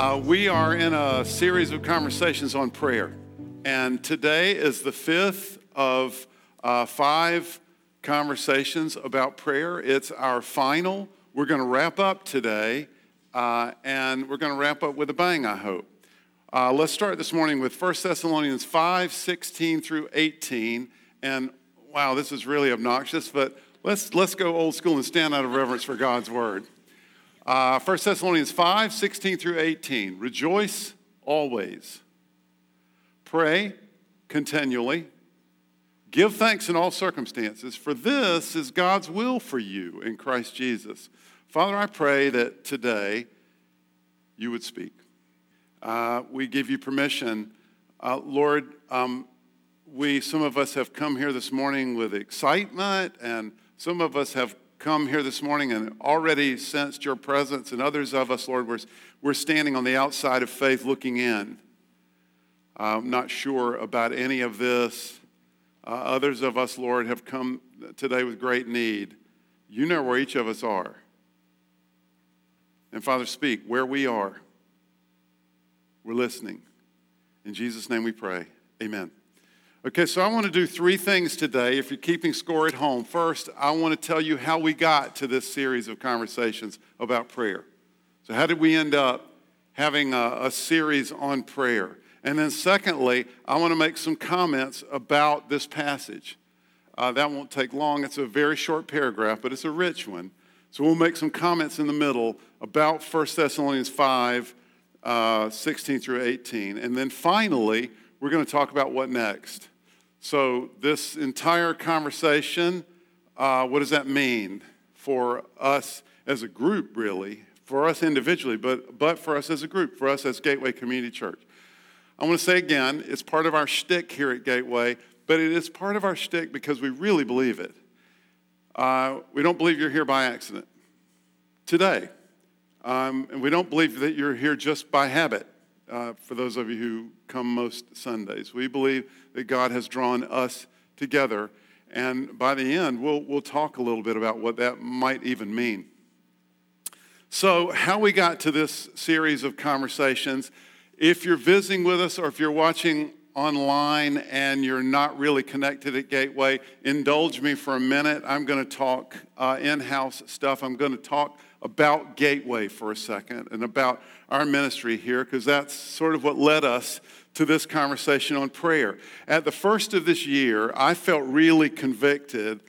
Uh, we are in a series of conversations on prayer, and today is the fifth of uh, five conversations about prayer. It's our final. We're going to wrap up today, uh, and we're going to wrap up with a bang, I hope. Uh, let's start this morning with 1 Thessalonians 5 16 through 18. And wow, this is really obnoxious, but let's, let's go old school and stand out of reverence for God's word. Uh, 1 Thessalonians 5 16 through 18. Rejoice always, pray continually, give thanks in all circumstances, for this is God's will for you in Christ Jesus. Father, I pray that today you would speak. Uh, we give you permission. Uh, Lord, um, we, some of us have come here this morning with excitement, and some of us have come here this morning and already sensed your presence, and others of us, Lord, we're, we're standing on the outside of faith looking in. I'm not sure about any of this. Uh, others of us, Lord, have come today with great need. You know where each of us are. And Father, speak where we are. We're listening. In Jesus' name we pray. Amen. Okay, so I want to do three things today. If you're keeping score at home, first, I want to tell you how we got to this series of conversations about prayer. So, how did we end up having a, a series on prayer? And then, secondly, I want to make some comments about this passage. Uh, that won't take long. It's a very short paragraph, but it's a rich one. So, we'll make some comments in the middle about 1 Thessalonians 5 uh, 16 through 18. And then finally, we're going to talk about what next. So, this entire conversation, uh, what does that mean for us as a group, really? For us individually, but, but for us as a group, for us as Gateway Community Church. I want to say again, it's part of our shtick here at Gateway, but it is part of our shtick because we really believe it. Uh, we don't believe you're here by accident today. Um, and we don't believe that you're here just by habit uh, for those of you who come most Sundays. We believe that God has drawn us together. And by the end, we'll, we'll talk a little bit about what that might even mean. So, how we got to this series of conversations, if you're visiting with us or if you're watching online and you're not really connected at Gateway, indulge me for a minute. I'm going to talk uh, in house stuff. I'm going to talk about Gateway for a second and about our ministry here because that's sort of what led us to this conversation on prayer. At the first of this year, I felt really convicted.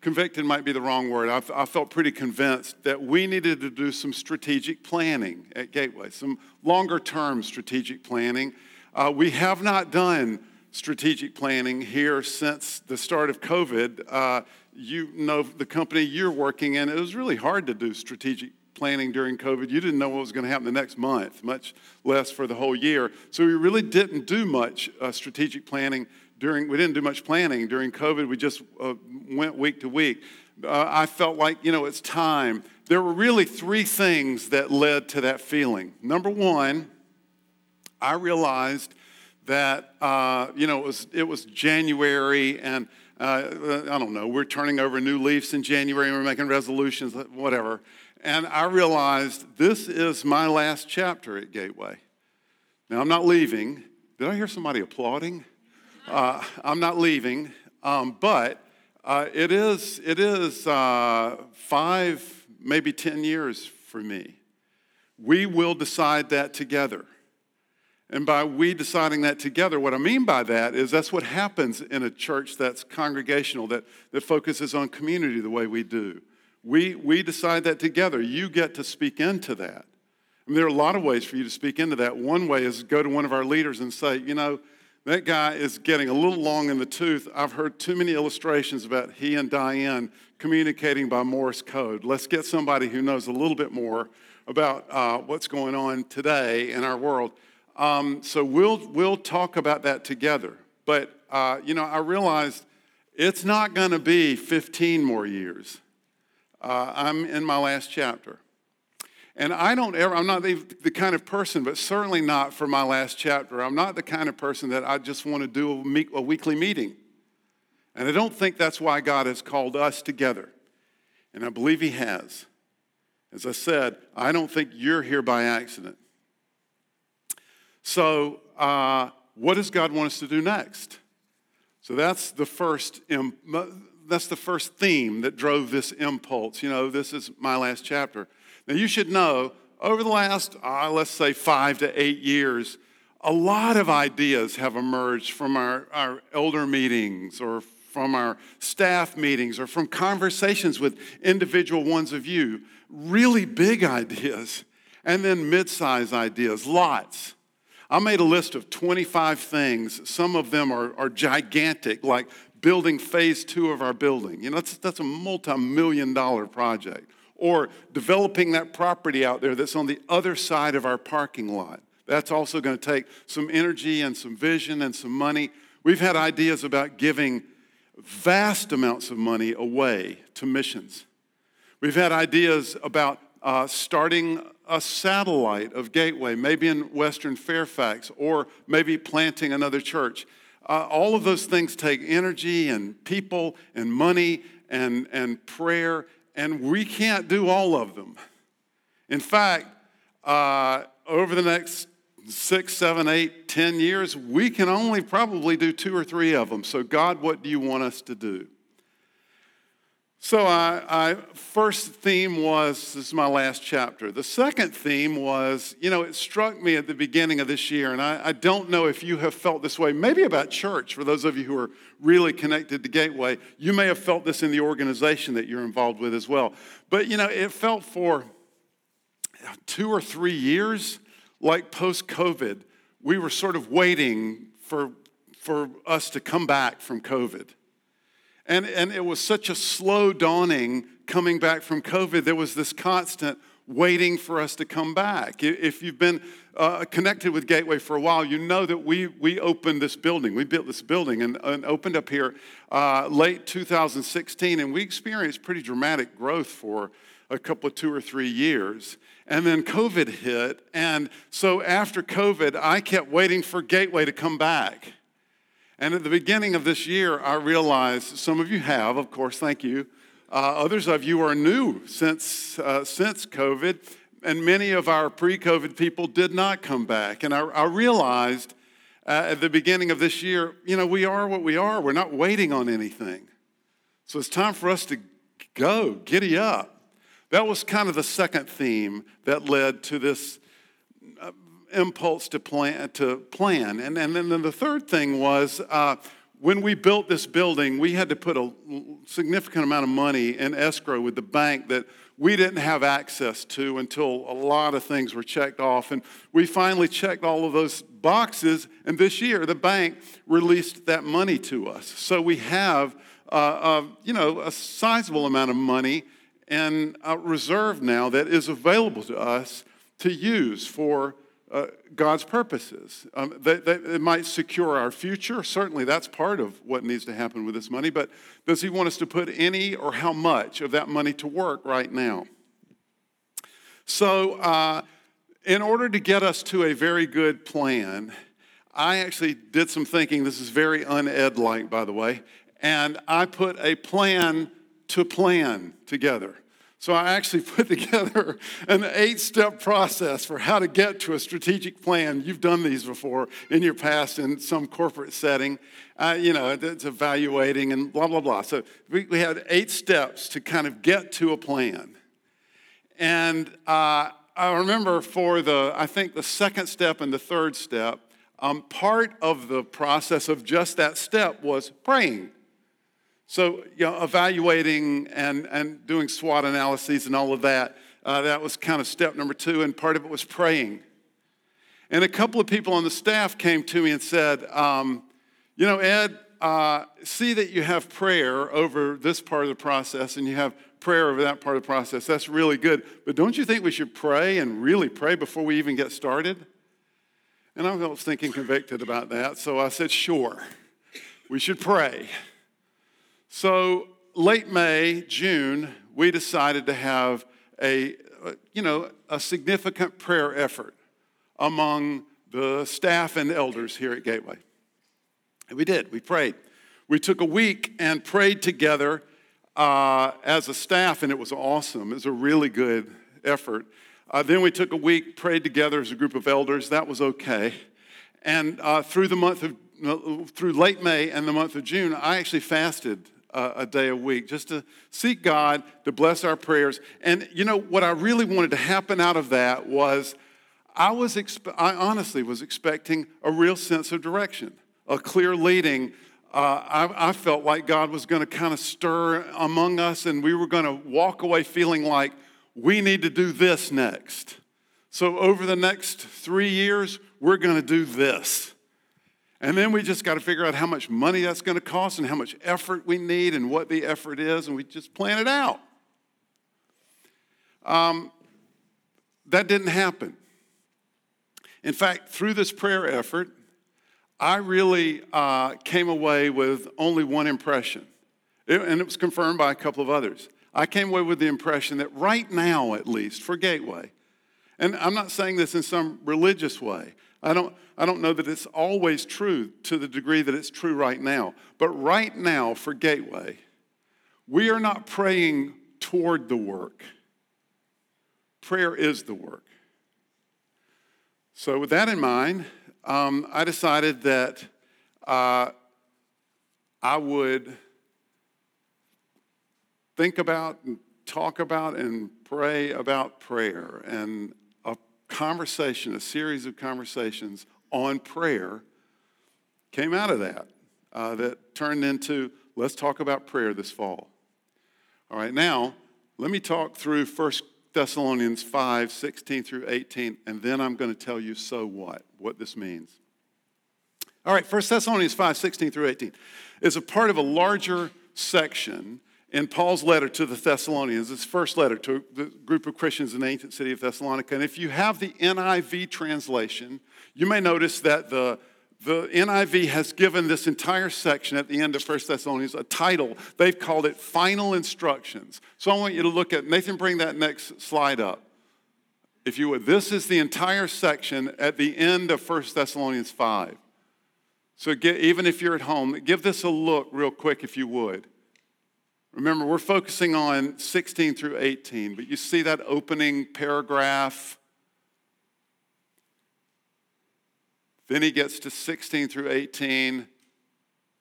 Convicted might be the wrong word. I, I felt pretty convinced that we needed to do some strategic planning at Gateway, some longer term strategic planning. Uh, we have not done strategic planning here since the start of COVID. Uh, you know the company you're working in, it was really hard to do strategic planning during COVID. You didn't know what was going to happen the next month, much less for the whole year. So we really didn't do much uh, strategic planning during, we didn't do much planning during COVID. We just uh, went week to week. Uh, I felt like, you know, it's time. There were really three things that led to that feeling. Number one, I realized that, uh, you know, it was, it was January and uh, I don't know, we're turning over new leaves in January, we're making resolutions, whatever. And I realized this is my last chapter at Gateway. Now, I'm not leaving. Did I hear somebody applauding? Uh, I'm not leaving, um, but uh, it is, it is uh, five, maybe 10 years for me. We will decide that together. And by we deciding that together, what I mean by that is that's what happens in a church that's congregational, that, that focuses on community the way we do. We, we decide that together. You get to speak into that. I mean, there are a lot of ways for you to speak into that. One way is go to one of our leaders and say, you know, that guy is getting a little long in the tooth. I've heard too many illustrations about he and Diane communicating by Morse code. Let's get somebody who knows a little bit more about uh, what's going on today in our world um, so we'll, we'll talk about that together. But, uh, you know, I realized it's not going to be 15 more years. Uh, I'm in my last chapter. And I don't ever, I'm not the, the, kind of person, but certainly not for my last chapter. I'm not the kind of person that I just want to do a, meet, a weekly meeting. And I don't think that's why God has called us together. And I believe He has. As I said, I don't think you're here by accident. So, uh, what does God want us to do next? So that's the first. that's the first theme that drove this impulse. You know, this is my last chapter. Now, you should know over the last, uh, let's say, five to eight years, a lot of ideas have emerged from our, our elder meetings or from our staff meetings or from conversations with individual ones of you. Really big ideas, and then mid sized ideas, lots. I made a list of 25 things. Some of them are, are gigantic, like building phase two of our building. You know, that's, that's a multi million dollar project. Or developing that property out there that's on the other side of our parking lot. That's also going to take some energy and some vision and some money. We've had ideas about giving vast amounts of money away to missions. We've had ideas about uh, starting a satellite of Gateway, maybe in Western Fairfax, or maybe planting another church. Uh, all of those things take energy and people and money and, and prayer, and we can't do all of them. In fact, uh, over the next six, seven, eight, ten years, we can only probably do two or three of them. So, God, what do you want us to do? So, I, I, first theme was this is my last chapter. The second theme was, you know, it struck me at the beginning of this year, and I, I don't know if you have felt this way, maybe about church, for those of you who are really connected to Gateway. You may have felt this in the organization that you're involved with as well. But, you know, it felt for two or three years like post COVID, we were sort of waiting for, for us to come back from COVID. And, and it was such a slow dawning coming back from COVID. There was this constant waiting for us to come back. If you've been uh, connected with Gateway for a while, you know that we, we opened this building. We built this building and, and opened up here uh, late 2016, and we experienced pretty dramatic growth for a couple of two or three years. And then COVID hit. And so after COVID, I kept waiting for Gateway to come back. And at the beginning of this year, I realized some of you have, of course, thank you. Uh, others of you are new since, uh, since COVID, and many of our pre COVID people did not come back. And I, I realized uh, at the beginning of this year, you know, we are what we are. We're not waiting on anything. So it's time for us to go, giddy up. That was kind of the second theme that led to this impulse to plan. To plan. And, and then the third thing was uh, when we built this building, we had to put a significant amount of money in escrow with the bank that we didn't have access to until a lot of things were checked off. And we finally checked all of those boxes. And this year, the bank released that money to us. So we have, uh, uh, you know, a sizable amount of money and a reserve now that is available to us to use for uh, God's purposes. Um, it might secure our future. Certainly, that's part of what needs to happen with this money. But does He want us to put any or how much of that money to work right now? So, uh, in order to get us to a very good plan, I actually did some thinking. This is very uned like, by the way. And I put a plan to plan together. So I actually put together an eight step process for how to get to a strategic plan. You've done these before in your past in some corporate setting. Uh, you know, it's evaluating and blah, blah, blah. So we, we had eight steps to kind of get to a plan. And uh, I remember for the, I think the second step and the third step, um, part of the process of just that step was praying. So, you know, evaluating and, and doing SWOT analyses and all of that, uh, that was kind of step number two, and part of it was praying. And a couple of people on the staff came to me and said, um, You know, Ed, uh, see that you have prayer over this part of the process and you have prayer over that part of the process. That's really good. But don't you think we should pray and really pray before we even get started? And I was thinking convicted about that, so I said, Sure, we should pray. So late May, June, we decided to have a, you know, a significant prayer effort among the staff and elders here at Gateway. And we did, we prayed. We took a week and prayed together uh, as a staff, and it was awesome. It was a really good effort. Uh, then we took a week, prayed together as a group of elders. That was okay. And uh, through the month of, through late May and the month of June, I actually fasted uh, a day a week just to seek God to bless our prayers. And you know, what I really wanted to happen out of that was I was, expe- I honestly was expecting a real sense of direction, a clear leading. Uh, I, I felt like God was going to kind of stir among us and we were going to walk away feeling like we need to do this next. So, over the next three years, we're going to do this. And then we just got to figure out how much money that's going to cost and how much effort we need and what the effort is, and we just plan it out. Um, that didn't happen. In fact, through this prayer effort, I really uh, came away with only one impression, it, and it was confirmed by a couple of others. I came away with the impression that right now, at least for Gateway, and I'm not saying this in some religious way, I don't, I don't know that it's always true to the degree that it's true right now. But right now, for Gateway, we are not praying toward the work. Prayer is the work. So, with that in mind, um, I decided that uh, I would think about and talk about and pray about prayer. And conversation, a series of conversations on prayer came out of that, uh, that turned into let's talk about prayer this fall. All right, now let me talk through 1 Thessalonians 5 16 through 18, and then I'm going to tell you so what, what this means. All right, 1 Thessalonians 5 16 through 18 is a part of a larger section in Paul's letter to the Thessalonians, his first letter to the group of Christians in the ancient city of Thessalonica. And if you have the NIV translation, you may notice that the, the NIV has given this entire section at the end of 1 Thessalonians a title. They've called it Final Instructions. So I want you to look at, Nathan, bring that next slide up. If you would, this is the entire section at the end of 1 Thessalonians 5. So get, even if you're at home, give this a look real quick if you would. Remember, we're focusing on 16 through 18, but you see that opening paragraph. Then he gets to 16 through 18.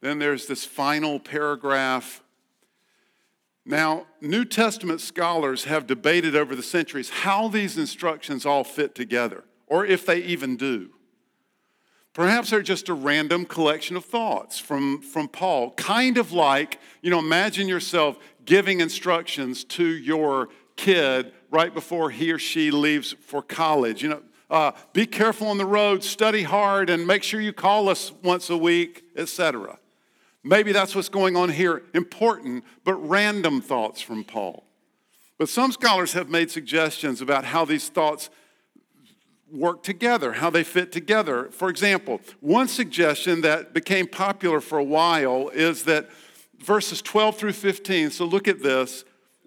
Then there's this final paragraph. Now, New Testament scholars have debated over the centuries how these instructions all fit together, or if they even do. Perhaps they're just a random collection of thoughts from, from Paul, kind of like, you know, imagine yourself giving instructions to your kid right before he or she leaves for college. You know, uh, be careful on the road, study hard, and make sure you call us once a week, etc. Maybe that's what's going on here. Important, but random thoughts from Paul. But some scholars have made suggestions about how these thoughts work together, how they fit together. For example, one suggestion that became popular for a while is that verses 12 through 15, so look at this,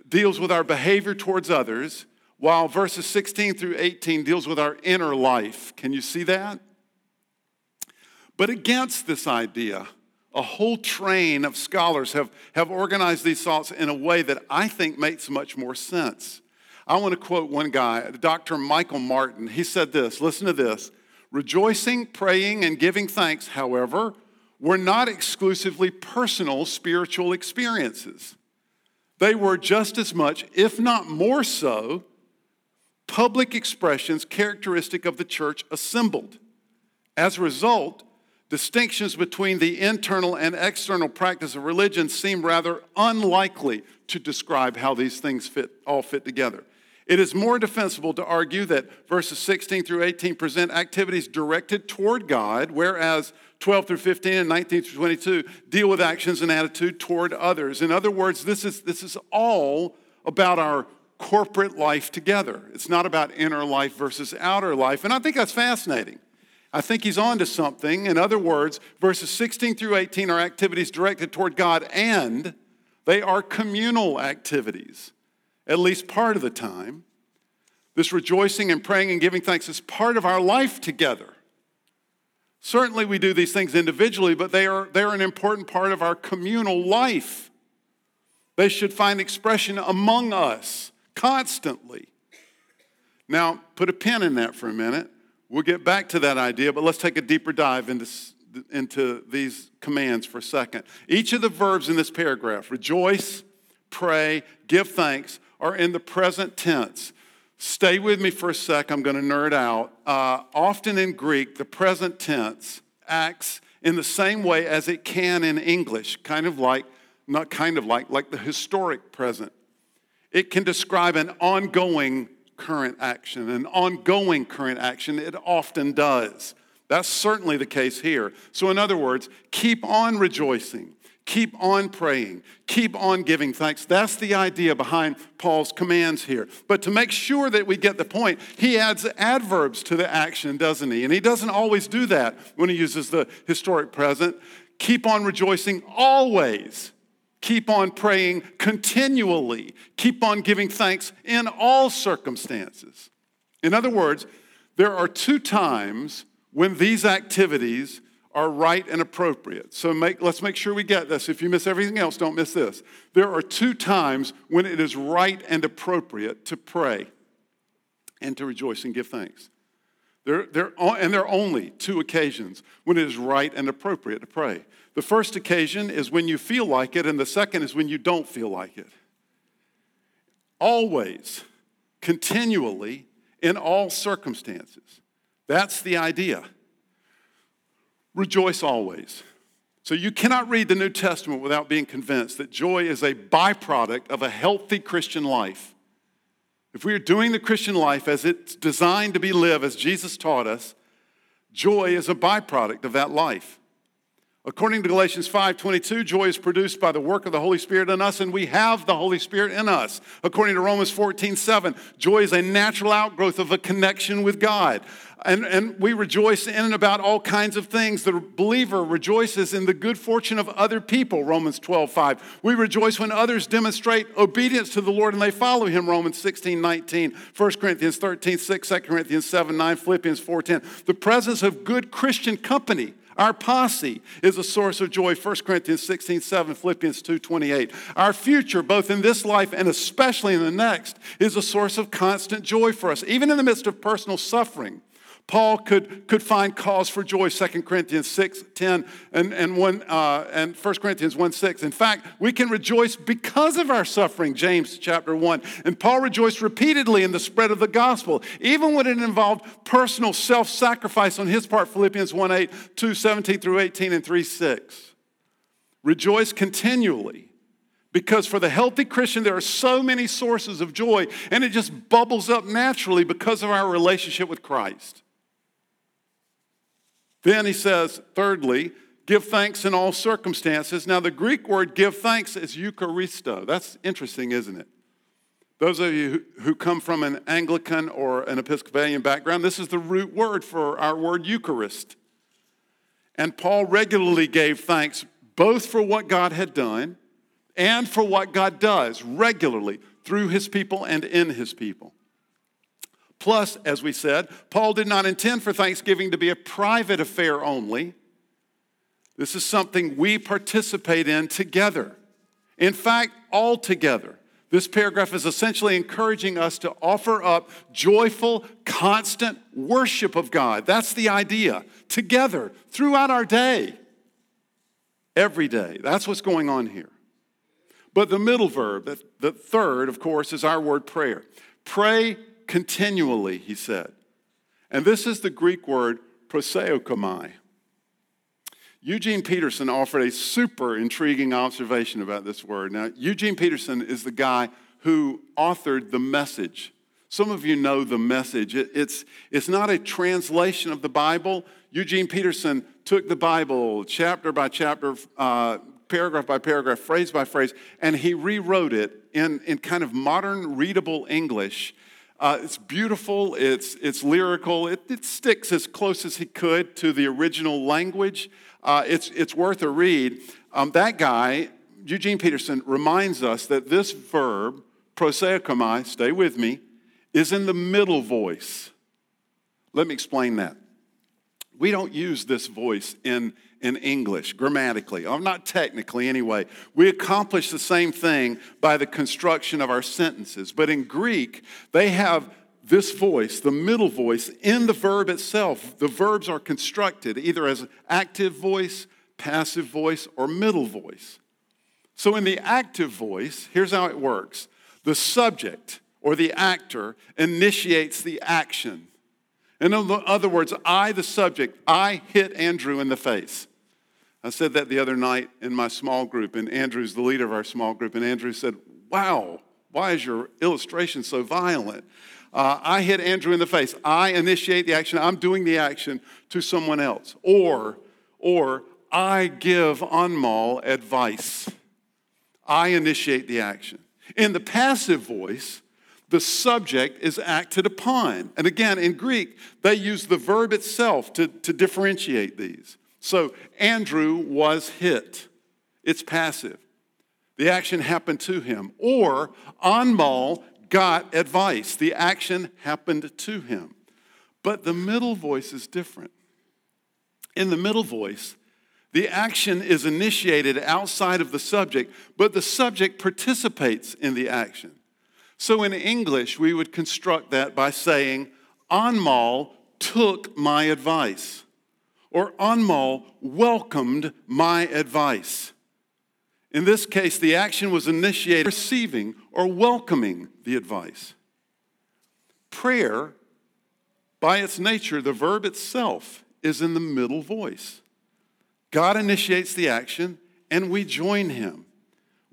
deals with our behavior towards others, while verses 16 through 18 deals with our inner life. Can you see that? But against this idea, a whole train of scholars have, have organized these thoughts in a way that I think makes much more sense. I want to quote one guy, Dr. Michael Martin. He said this listen to this. Rejoicing, praying, and giving thanks, however, were not exclusively personal spiritual experiences. They were just as much, if not more so, public expressions characteristic of the church assembled. As a result, distinctions between the internal and external practice of religion seem rather unlikely to describe how these things fit, all fit together. It is more defensible to argue that verses 16 through 18 present activities directed toward God, whereas 12 through 15 and 19 through 22 deal with actions and attitude toward others. In other words, this is, this is all about our corporate life together. It's not about inner life versus outer life. And I think that's fascinating. I think he's on to something. In other words, verses 16 through 18 are activities directed toward God, and they are communal activities at least part of the time. This rejoicing and praying and giving thanks is part of our life together. Certainly, we do these things individually, but they are, they're an important part of our communal life. They should find expression among us constantly. Now, put a pin in that for a minute. We'll get back to that idea, but let's take a deeper dive into, into these commands for a second. Each of the verbs in this paragraph rejoice, pray, give thanks are in the present tense. Stay with me for a sec, I'm going to nerd out. Uh, often in Greek, the present tense acts in the same way as it can in English, kind of like, not kind of like, like the historic present. It can describe an ongoing current action, an ongoing current action. It often does. That's certainly the case here. So, in other words, keep on rejoicing, keep on praying, keep on giving thanks. That's the idea behind Paul's commands here. But to make sure that we get the point, he adds adverbs to the action, doesn't he? And he doesn't always do that when he uses the historic present. Keep on rejoicing always. Keep on praying continually. Keep on giving thanks in all circumstances. In other words, there are two times when these activities are right and appropriate. So make, let's make sure we get this. If you miss everything else, don't miss this. There are two times when it is right and appropriate to pray and to rejoice and give thanks. There, there, and there are only two occasions when it is right and appropriate to pray. The first occasion is when you feel like it, and the second is when you don't feel like it. Always, continually, in all circumstances. That's the idea. Rejoice always. So you cannot read the New Testament without being convinced that joy is a byproduct of a healthy Christian life. If we are doing the Christian life as it's designed to be lived, as Jesus taught us, joy is a byproduct of that life. According to Galatians 5:22, joy is produced by the work of the Holy Spirit in us, and we have the Holy Spirit in us. According to Romans 14:7, joy is a natural outgrowth of a connection with God. And, and we rejoice in and about all kinds of things. The believer rejoices in the good fortune of other people, Romans 12, 5. We rejoice when others demonstrate obedience to the Lord and they follow him, Romans 16, 19, 1 Corinthians 13, 6, 2 Corinthians 7, 9, Philippians 4, 10. The presence of good Christian company our posse is a source of joy. 1 Corinthians 16, 7, Philippians 2, 28. Our future, both in this life and especially in the next, is a source of constant joy for us, even in the midst of personal suffering. Paul could, could find cause for joy, 2 Corinthians 6, 10, and, and, one, uh, and 1 Corinthians 1, 6. In fact, we can rejoice because of our suffering, James chapter 1. And Paul rejoiced repeatedly in the spread of the gospel, even when it involved personal self sacrifice on his part, Philippians 1, 8, 2, 17 through 18, and 3, 6. Rejoice continually. Because for the healthy Christian, there are so many sources of joy, and it just bubbles up naturally because of our relationship with Christ. Then he says, thirdly, give thanks in all circumstances. Now, the Greek word give thanks is Eucharisto. That's interesting, isn't it? Those of you who come from an Anglican or an Episcopalian background, this is the root word for our word Eucharist. And Paul regularly gave thanks both for what God had done and for what God does regularly through his people and in his people. Plus, as we said, Paul did not intend for Thanksgiving to be a private affair only. This is something we participate in together. In fact, all together. This paragraph is essentially encouraging us to offer up joyful, constant worship of God. That's the idea. Together, throughout our day, every day. That's what's going on here. But the middle verb, the third, of course, is our word prayer. Pray continually, he said. And this is the Greek word proseuchomai. Eugene Peterson offered a super intriguing observation about this word. Now, Eugene Peterson is the guy who authored the message. Some of you know the message. it's, it's not a translation of the Bible. Eugene Peterson took the Bible chapter by chapter, uh, paragraph by paragraph, phrase by phrase, and he rewrote it in, in kind of modern, readable English uh, it's beautiful, it's, it's lyrical, it, it, sticks as close as he could to the original language. Uh, it's, it's worth a read. Um, that guy, Eugene Peterson, reminds us that this verb, proseuchomai, stay with me, is in the middle voice. Let me explain that. We don't use this voice in in English, grammatically, or not technically anyway. We accomplish the same thing by the construction of our sentences. But in Greek, they have this voice, the middle voice, in the verb itself. The verbs are constructed either as active voice, passive voice, or middle voice. So in the active voice, here's how it works the subject or the actor initiates the action. In other words, I, the subject, I hit Andrew in the face. I said that the other night in my small group, and Andrew's the leader of our small group, and Andrew said, Wow, why is your illustration so violent? Uh, I hit Andrew in the face. I initiate the action. I'm doing the action to someone else. Or, or I give Anmol advice. I initiate the action. In the passive voice, the subject is acted upon. And again, in Greek, they use the verb itself to, to differentiate these. So Andrew was hit, it's passive. The action happened to him. Or Anmol got advice, the action happened to him. But the middle voice is different. In the middle voice, the action is initiated outside of the subject, but the subject participates in the action. So in English, we would construct that by saying, Anmol took my advice, or Anmol welcomed my advice. In this case, the action was initiated receiving or welcoming the advice. Prayer, by its nature, the verb itself is in the middle voice. God initiates the action and we join him.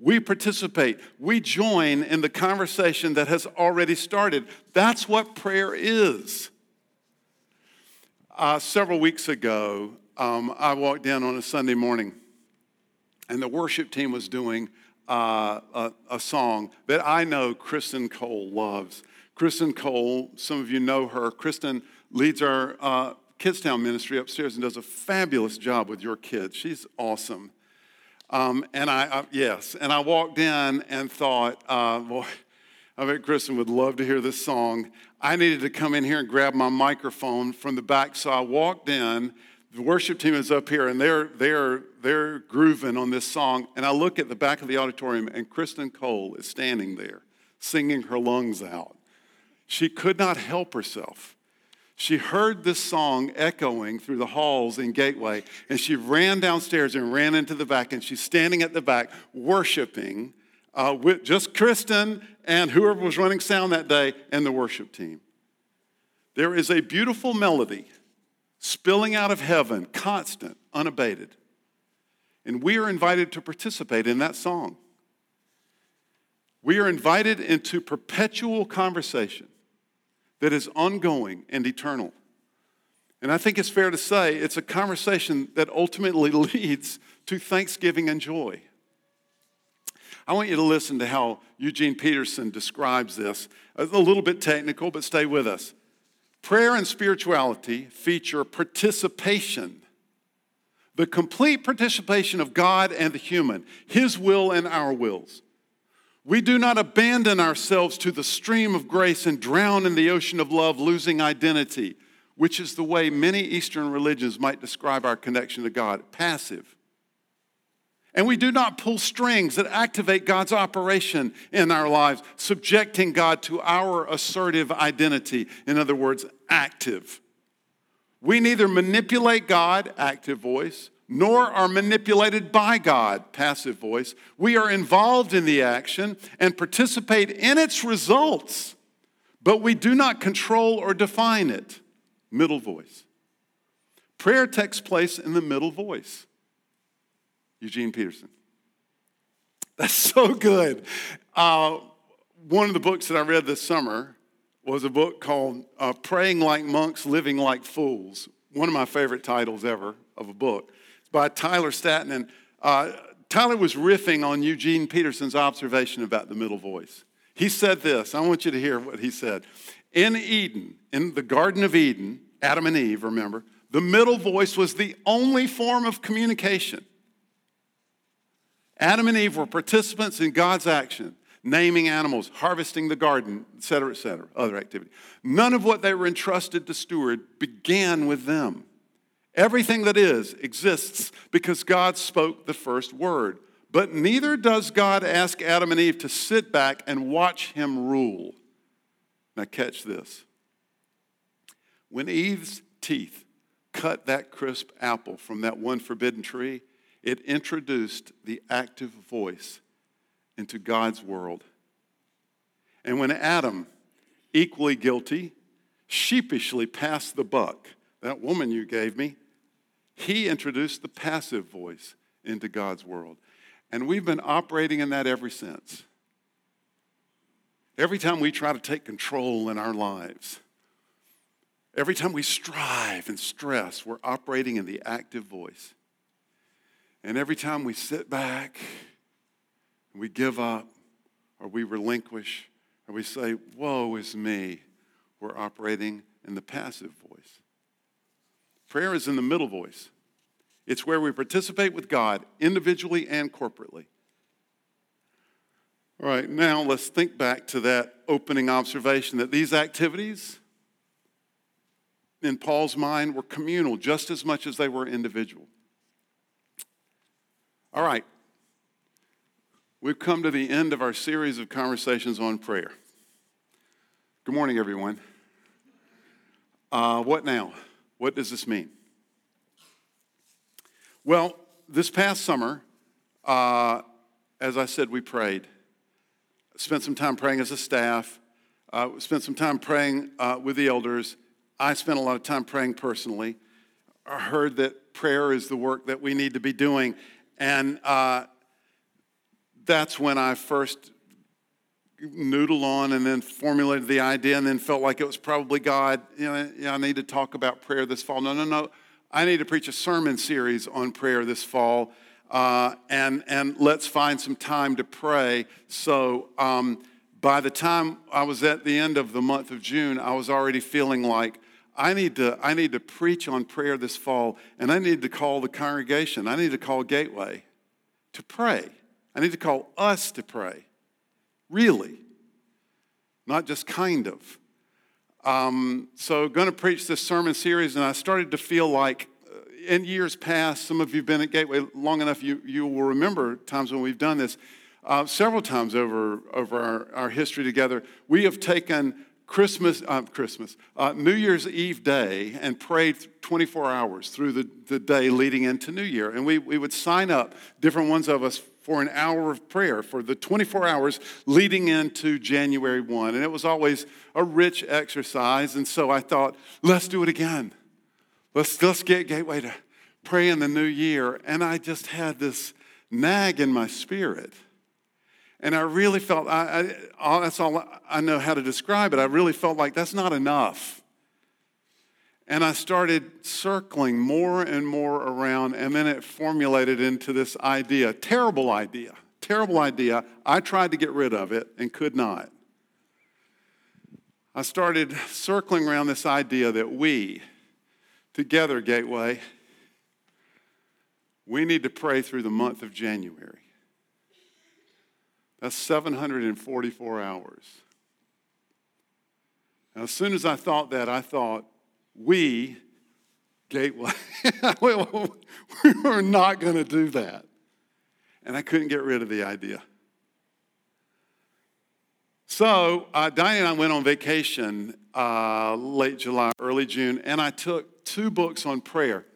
We participate. We join in the conversation that has already started. That's what prayer is. Uh, several weeks ago, um, I walked in on a Sunday morning, and the worship team was doing uh, a, a, song that I know Kristen Cole loves. Kristen Cole, some of you know her. Kristen leads our uh, Kidstown ministry upstairs and does a fabulous job with your kids. She's awesome. Um, and I, yes, and I walked in and thought, uh, boy, I bet Kristen would love to hear this song. I needed to come in here and grab my microphone from the back, so I walked in. The worship team is up here, and they're they're they're grooving on this song. And I look at the back of the auditorium, and Kristen Cole is standing there, singing her lungs out. She could not help herself. She heard this song echoing through the halls in Gateway, and she ran downstairs and ran into the back, and she's standing at the back worshiping uh, with just Kristen and whoever was running sound that day and the worship team. There is a beautiful melody spilling out of heaven, constant, unabated. And we are invited to participate in that song. We are invited into perpetual conversation that is ongoing and eternal. And I think it's fair to say it's a conversation that ultimately leads to thanksgiving and joy. I want you to listen to how Eugene Peterson describes this. A little bit technical, but stay with us. Prayer and spirituality feature participation, the complete participation of God and the human, His will and our wills. We do not abandon ourselves to the stream of grace and drown in the ocean of love, losing identity, which is the way many Eastern religions might describe our connection to God passive. And we do not pull strings that activate God's operation in our lives, subjecting God to our assertive identity. In other words, active. We neither manipulate God, active voice, nor are manipulated by God, passive voice. We are involved in the action and participate in its results, but we do not control or define it, middle voice. Prayer takes place in the middle voice. Eugene Peterson. That's so good. Uh, one of the books that I read this summer was a book called uh, Praying Like Monks, Living Like Fools. One of my favorite titles ever of a book It's by Tyler Staton. And uh, Tyler was riffing on Eugene Peterson's observation about the middle voice. He said this I want you to hear what he said. In Eden, in the Garden of Eden, Adam and Eve, remember, the middle voice was the only form of communication. Adam and Eve were participants in God's action, naming animals, harvesting the garden, et cetera, et cetera, other activity. None of what they were entrusted to steward began with them. Everything that is exists because God spoke the first word. But neither does God ask Adam and Eve to sit back and watch him rule. Now, catch this. When Eve's teeth cut that crisp apple from that one forbidden tree, it introduced the active voice into God's world. And when Adam, equally guilty, sheepishly passed the buck, that woman you gave me, he introduced the passive voice into God's world. And we've been operating in that ever since. Every time we try to take control in our lives, every time we strive and stress, we're operating in the active voice. And every time we sit back, and we give up, or we relinquish, or we say, Woe is me, we're operating in the passive voice. Prayer is in the middle voice. It's where we participate with God individually and corporately. All right, now let's think back to that opening observation that these activities, in Paul's mind, were communal just as much as they were individual. All right, we've come to the end of our series of conversations on prayer. Good morning, everyone. Uh, what now? What does this mean? Well, this past summer, uh, as I said, we prayed. Spent some time praying as a staff, uh, spent some time praying uh, with the elders. I spent a lot of time praying personally. I heard that prayer is the work that we need to be doing. And uh, that's when I first noodled on and then formulated the idea and then felt like it was probably God. You know, I need to talk about prayer this fall. No, no, no. I need to preach a sermon series on prayer this fall. Uh, and, and let's find some time to pray. So um, by the time I was at the end of the month of June, I was already feeling like I need, to, I need to preach on prayer this fall, and I need to call the congregation. I need to call Gateway to pray. I need to call us to pray. Really. Not just kind of. Um, so, going to preach this sermon series, and I started to feel like uh, in years past, some of you have been at Gateway long enough, you, you will remember times when we've done this. Uh, several times over, over our, our history together, we have taken Christmas, uh, Christmas, uh, New Year's Eve day and prayed 24 hours through the, the day leading into New Year. And we, we would sign up, different ones of us, for an hour of prayer for the 24 hours leading into January 1. And it was always a rich exercise. And so I thought, let's do it again. Let's, let's get Gateway to pray in the new year. And I just had this nag in my spirit. And I really felt, I, I, that's all I know how to describe it. I really felt like that's not enough. And I started circling more and more around, and then it formulated into this idea terrible idea, terrible idea. I tried to get rid of it and could not. I started circling around this idea that we, together, Gateway, we need to pray through the month of January. That's 744 hours. Now, as soon as I thought that, I thought, we, Gateway, we were not going to do that. And I couldn't get rid of the idea. So, uh, Diane and I went on vacation uh, late July, early June, and I took two books on prayer.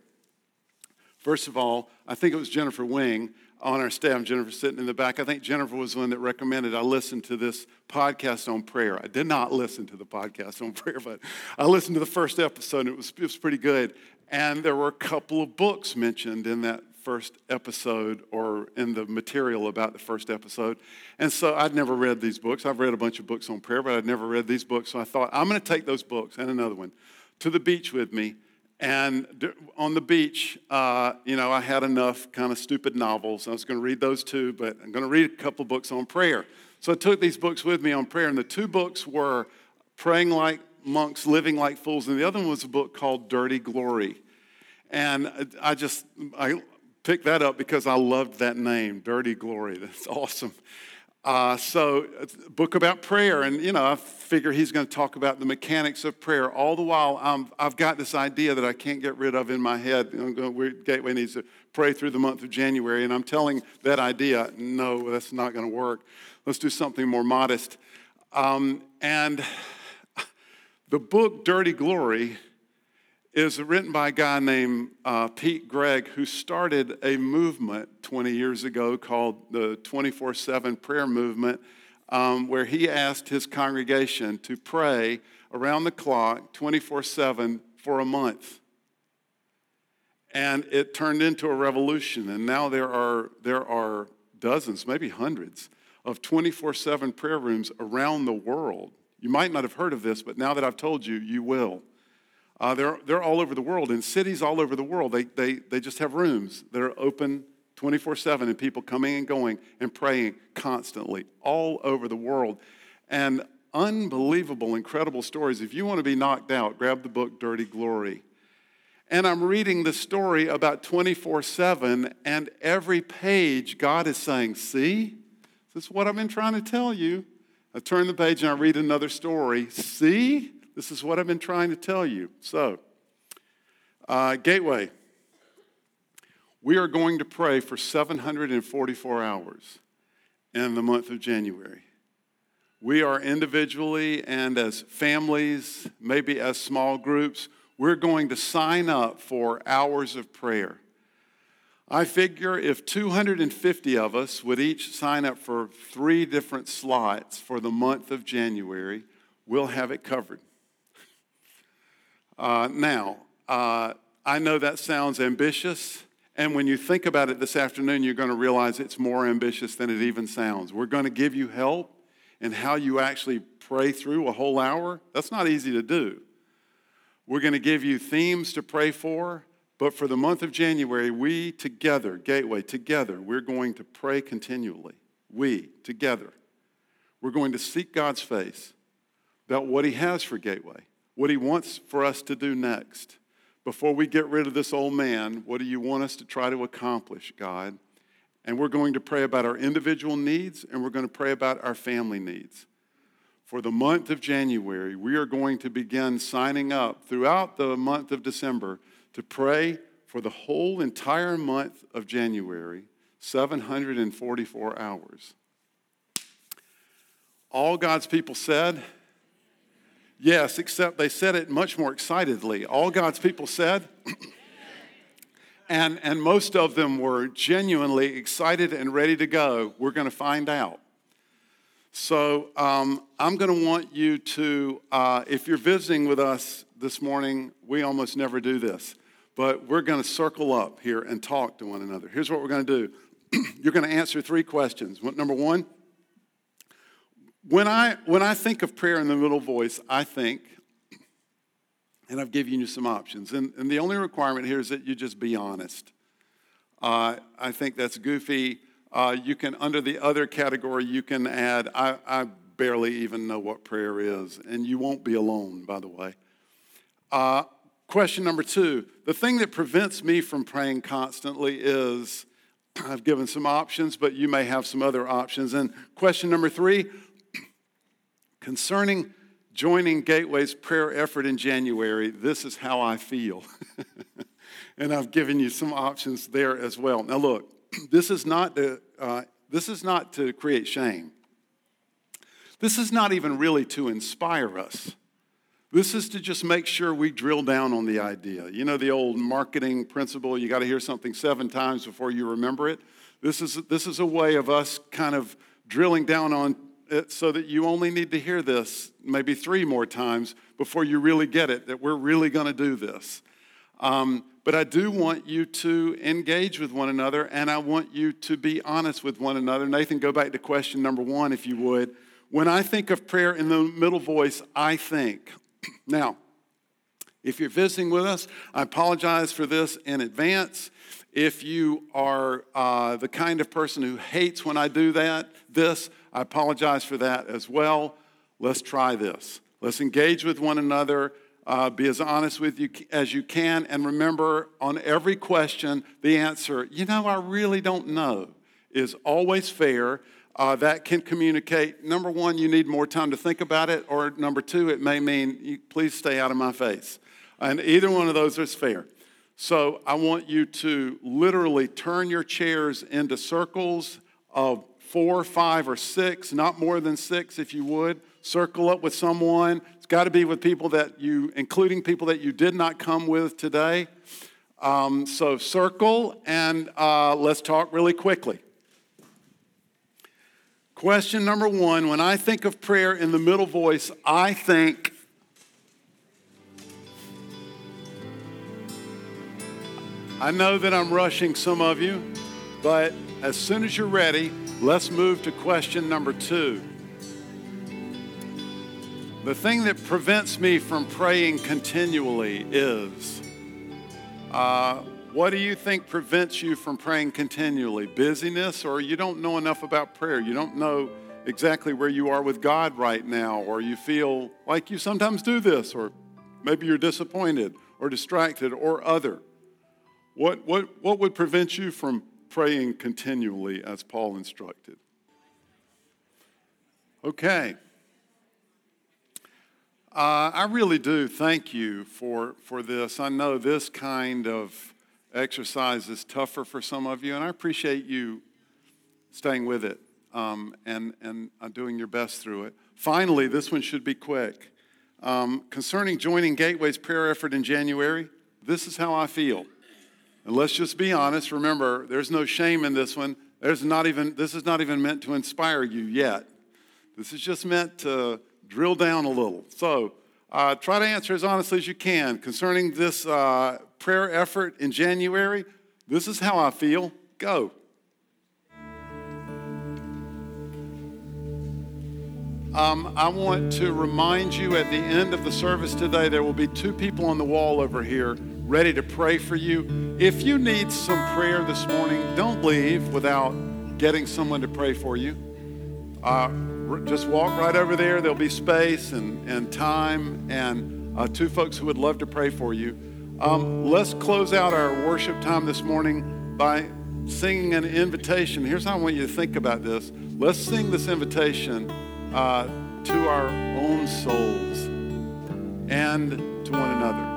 First of all, I think it was Jennifer Wing on our staff. Jennifer sitting in the back. I think Jennifer was the one that recommended I listen to this podcast on prayer. I did not listen to the podcast on prayer, but I listened to the first episode and it was, it was pretty good. And there were a couple of books mentioned in that first episode or in the material about the first episode. And so I'd never read these books. I've read a bunch of books on prayer, but I'd never read these books. So I thought, I'm going to take those books and another one to the beach with me and on the beach, uh, you know, I had enough kind of stupid novels. I was going to read those too, but I'm going to read a couple books on prayer. So I took these books with me on prayer, and the two books were Praying Like Monks, Living Like Fools, and the other one was a book called Dirty Glory. And I just, I picked that up because I loved that name, Dirty Glory. That's awesome. Uh, so, a book about prayer, and you know, I figure he's going to talk about the mechanics of prayer. All the while, i have got this idea that I can't get rid of in my head. Gateway needs to pray through the month of January, and I'm telling that idea, no, that's not going to work. Let's do something more modest. Um, and The book Dirty Glory is written by a guy named uh, Pete Greig, who started a movement 20 years ago called the 24 7 prayer movement, um, where he asked his congregation to pray around the clock 24 7 for a month. And it turned into a revolution. And now there are, there are dozens, maybe hundreds, of 24 7 prayer rooms around the world. You might not have heard of this, but now that I've told you, you will. Uh, they're, they're all over the world, in cities all over the world. They, they, they just have rooms that are open 24 7 and people coming and going and praying constantly all over the world. And unbelievable, incredible stories. If you want to be knocked out, grab the book Dirty Glory. And I'm reading the story about 24 7, and every page God is saying, See, this is what I've been trying to tell you. I turn the page and I read another story. See, this is what I've been trying to tell you. So, uh, Gateway, we are going to pray for 744 hours in the month of January. We are individually and as families, maybe as small groups, we're going to sign up for hours of prayer. I figure if 250 of us would each sign up for three different slots for the month of January, we'll have it covered. Uh, now, uh, I know that sounds ambitious, and when you think about it this afternoon, you're going to realize it's more ambitious than it even sounds. We're going to give you help in how you actually pray through a whole hour. That's not easy to do. We're going to give you themes to pray for, but for the month of January, we together, Gateway, together, we're going to pray continually. We together. We're going to seek God's face about what He has for Gateway what He wants for us to do next. Before we get rid of this old man, what do you want us to try to accomplish, God? And we're going to pray about our individual needs and we're going to pray about our family needs. For the month of January, we are going to begin signing up throughout the month of December to pray for the whole entire month of January, 744 hours. All God's people said, Yes, except they said it much more excitedly. All God's people said, and, and most of them were genuinely excited and ready to go. We're going to find out. So um, I'm going to want you to, uh, if you're visiting with us this morning, we almost never do this, but we're going to circle up here and talk to one another. Here's what we're going to do you're going to answer three questions. Number one, when I, when I think of prayer in the middle voice, I think, and I've given you some options, and, and the only requirement here is that you just be honest. Uh, I think that's goofy. Uh, you can, under the other category, you can add, I, I, barely even know what prayer is, and you won't be alone, by the way. Uh, question number two the thing that prevents me from praying constantly is I've given some options, but you may have some other options. And question number three Concerning joining Gateway's prayer effort in January, this is how I feel. and I've given you some options there as well. Now, look, this is not to, uh, this is not to create shame. This is not even really to inspire us. This is to just make sure we drill down on the idea. You know the old marketing principle, you got to hear something seven times before you remember it? This is, this is a way of us kind of drilling down on so that you only need to hear this maybe three more times before you really get it that we're really going to do this. Um, but I do want you to engage with one another and I want you to be honest with one another. Nathan, go back to question number one, if you would. When I think of prayer in the middle voice, I think. Now, if you're visiting with us, I apologize for this in advance. If you are uh, the kind of person who hates when I do that, this, I apologize for that as well. Let's try this. Let's engage with one another. Uh, be as honest with you as you can. And remember, on every question, the answer, you know, I really don't know, is always fair. Uh, that can communicate number one, you need more time to think about it, or number two, it may mean, please stay out of my face. And either one of those is fair. So I want you to literally turn your chairs into circles of four, five, or six, not more than six if you would, circle up with someone. It's got to be with people that you, including people that you did not come with today. Um, so circle and uh, let's talk really quickly. Question number one When I think of prayer in the middle voice, I think I know that I'm rushing some of you, but as soon as you're ready, let's move to question number two. The thing that prevents me from praying continually is uh, what do you think prevents you from praying continually? Busyness, or you don't know enough about prayer? You don't know exactly where you are with God right now, or you feel like you sometimes do this, or maybe you're disappointed or distracted or other. What, what, what would prevent you from praying continually as Paul instructed? Okay. Uh, I really do thank you for, for this. I know this kind of exercise is tougher for some of you, and I appreciate you staying with it um, and, and uh, doing your best through it. Finally, this one should be quick. Um, concerning joining Gateway's prayer effort in January, this is how I feel. And let's just be honest. Remember, there's no shame in this one. There's not even, this is not even meant to inspire you yet. This is just meant to drill down a little. So uh, try to answer as honestly as you can. Concerning this uh, prayer effort in January, this is how I feel. Go. Um, I want to remind you at the end of the service today, there will be two people on the wall over here ready to pray for you. If you need some prayer this morning, don't leave without getting someone to pray for you. Uh, just walk right over there. There'll be space and, and time, and uh, two folks who would love to pray for you. Um, let's close out our worship time this morning by singing an invitation. Here's how I want you to think about this. Let's sing this invitation uh, to our own souls and to one another.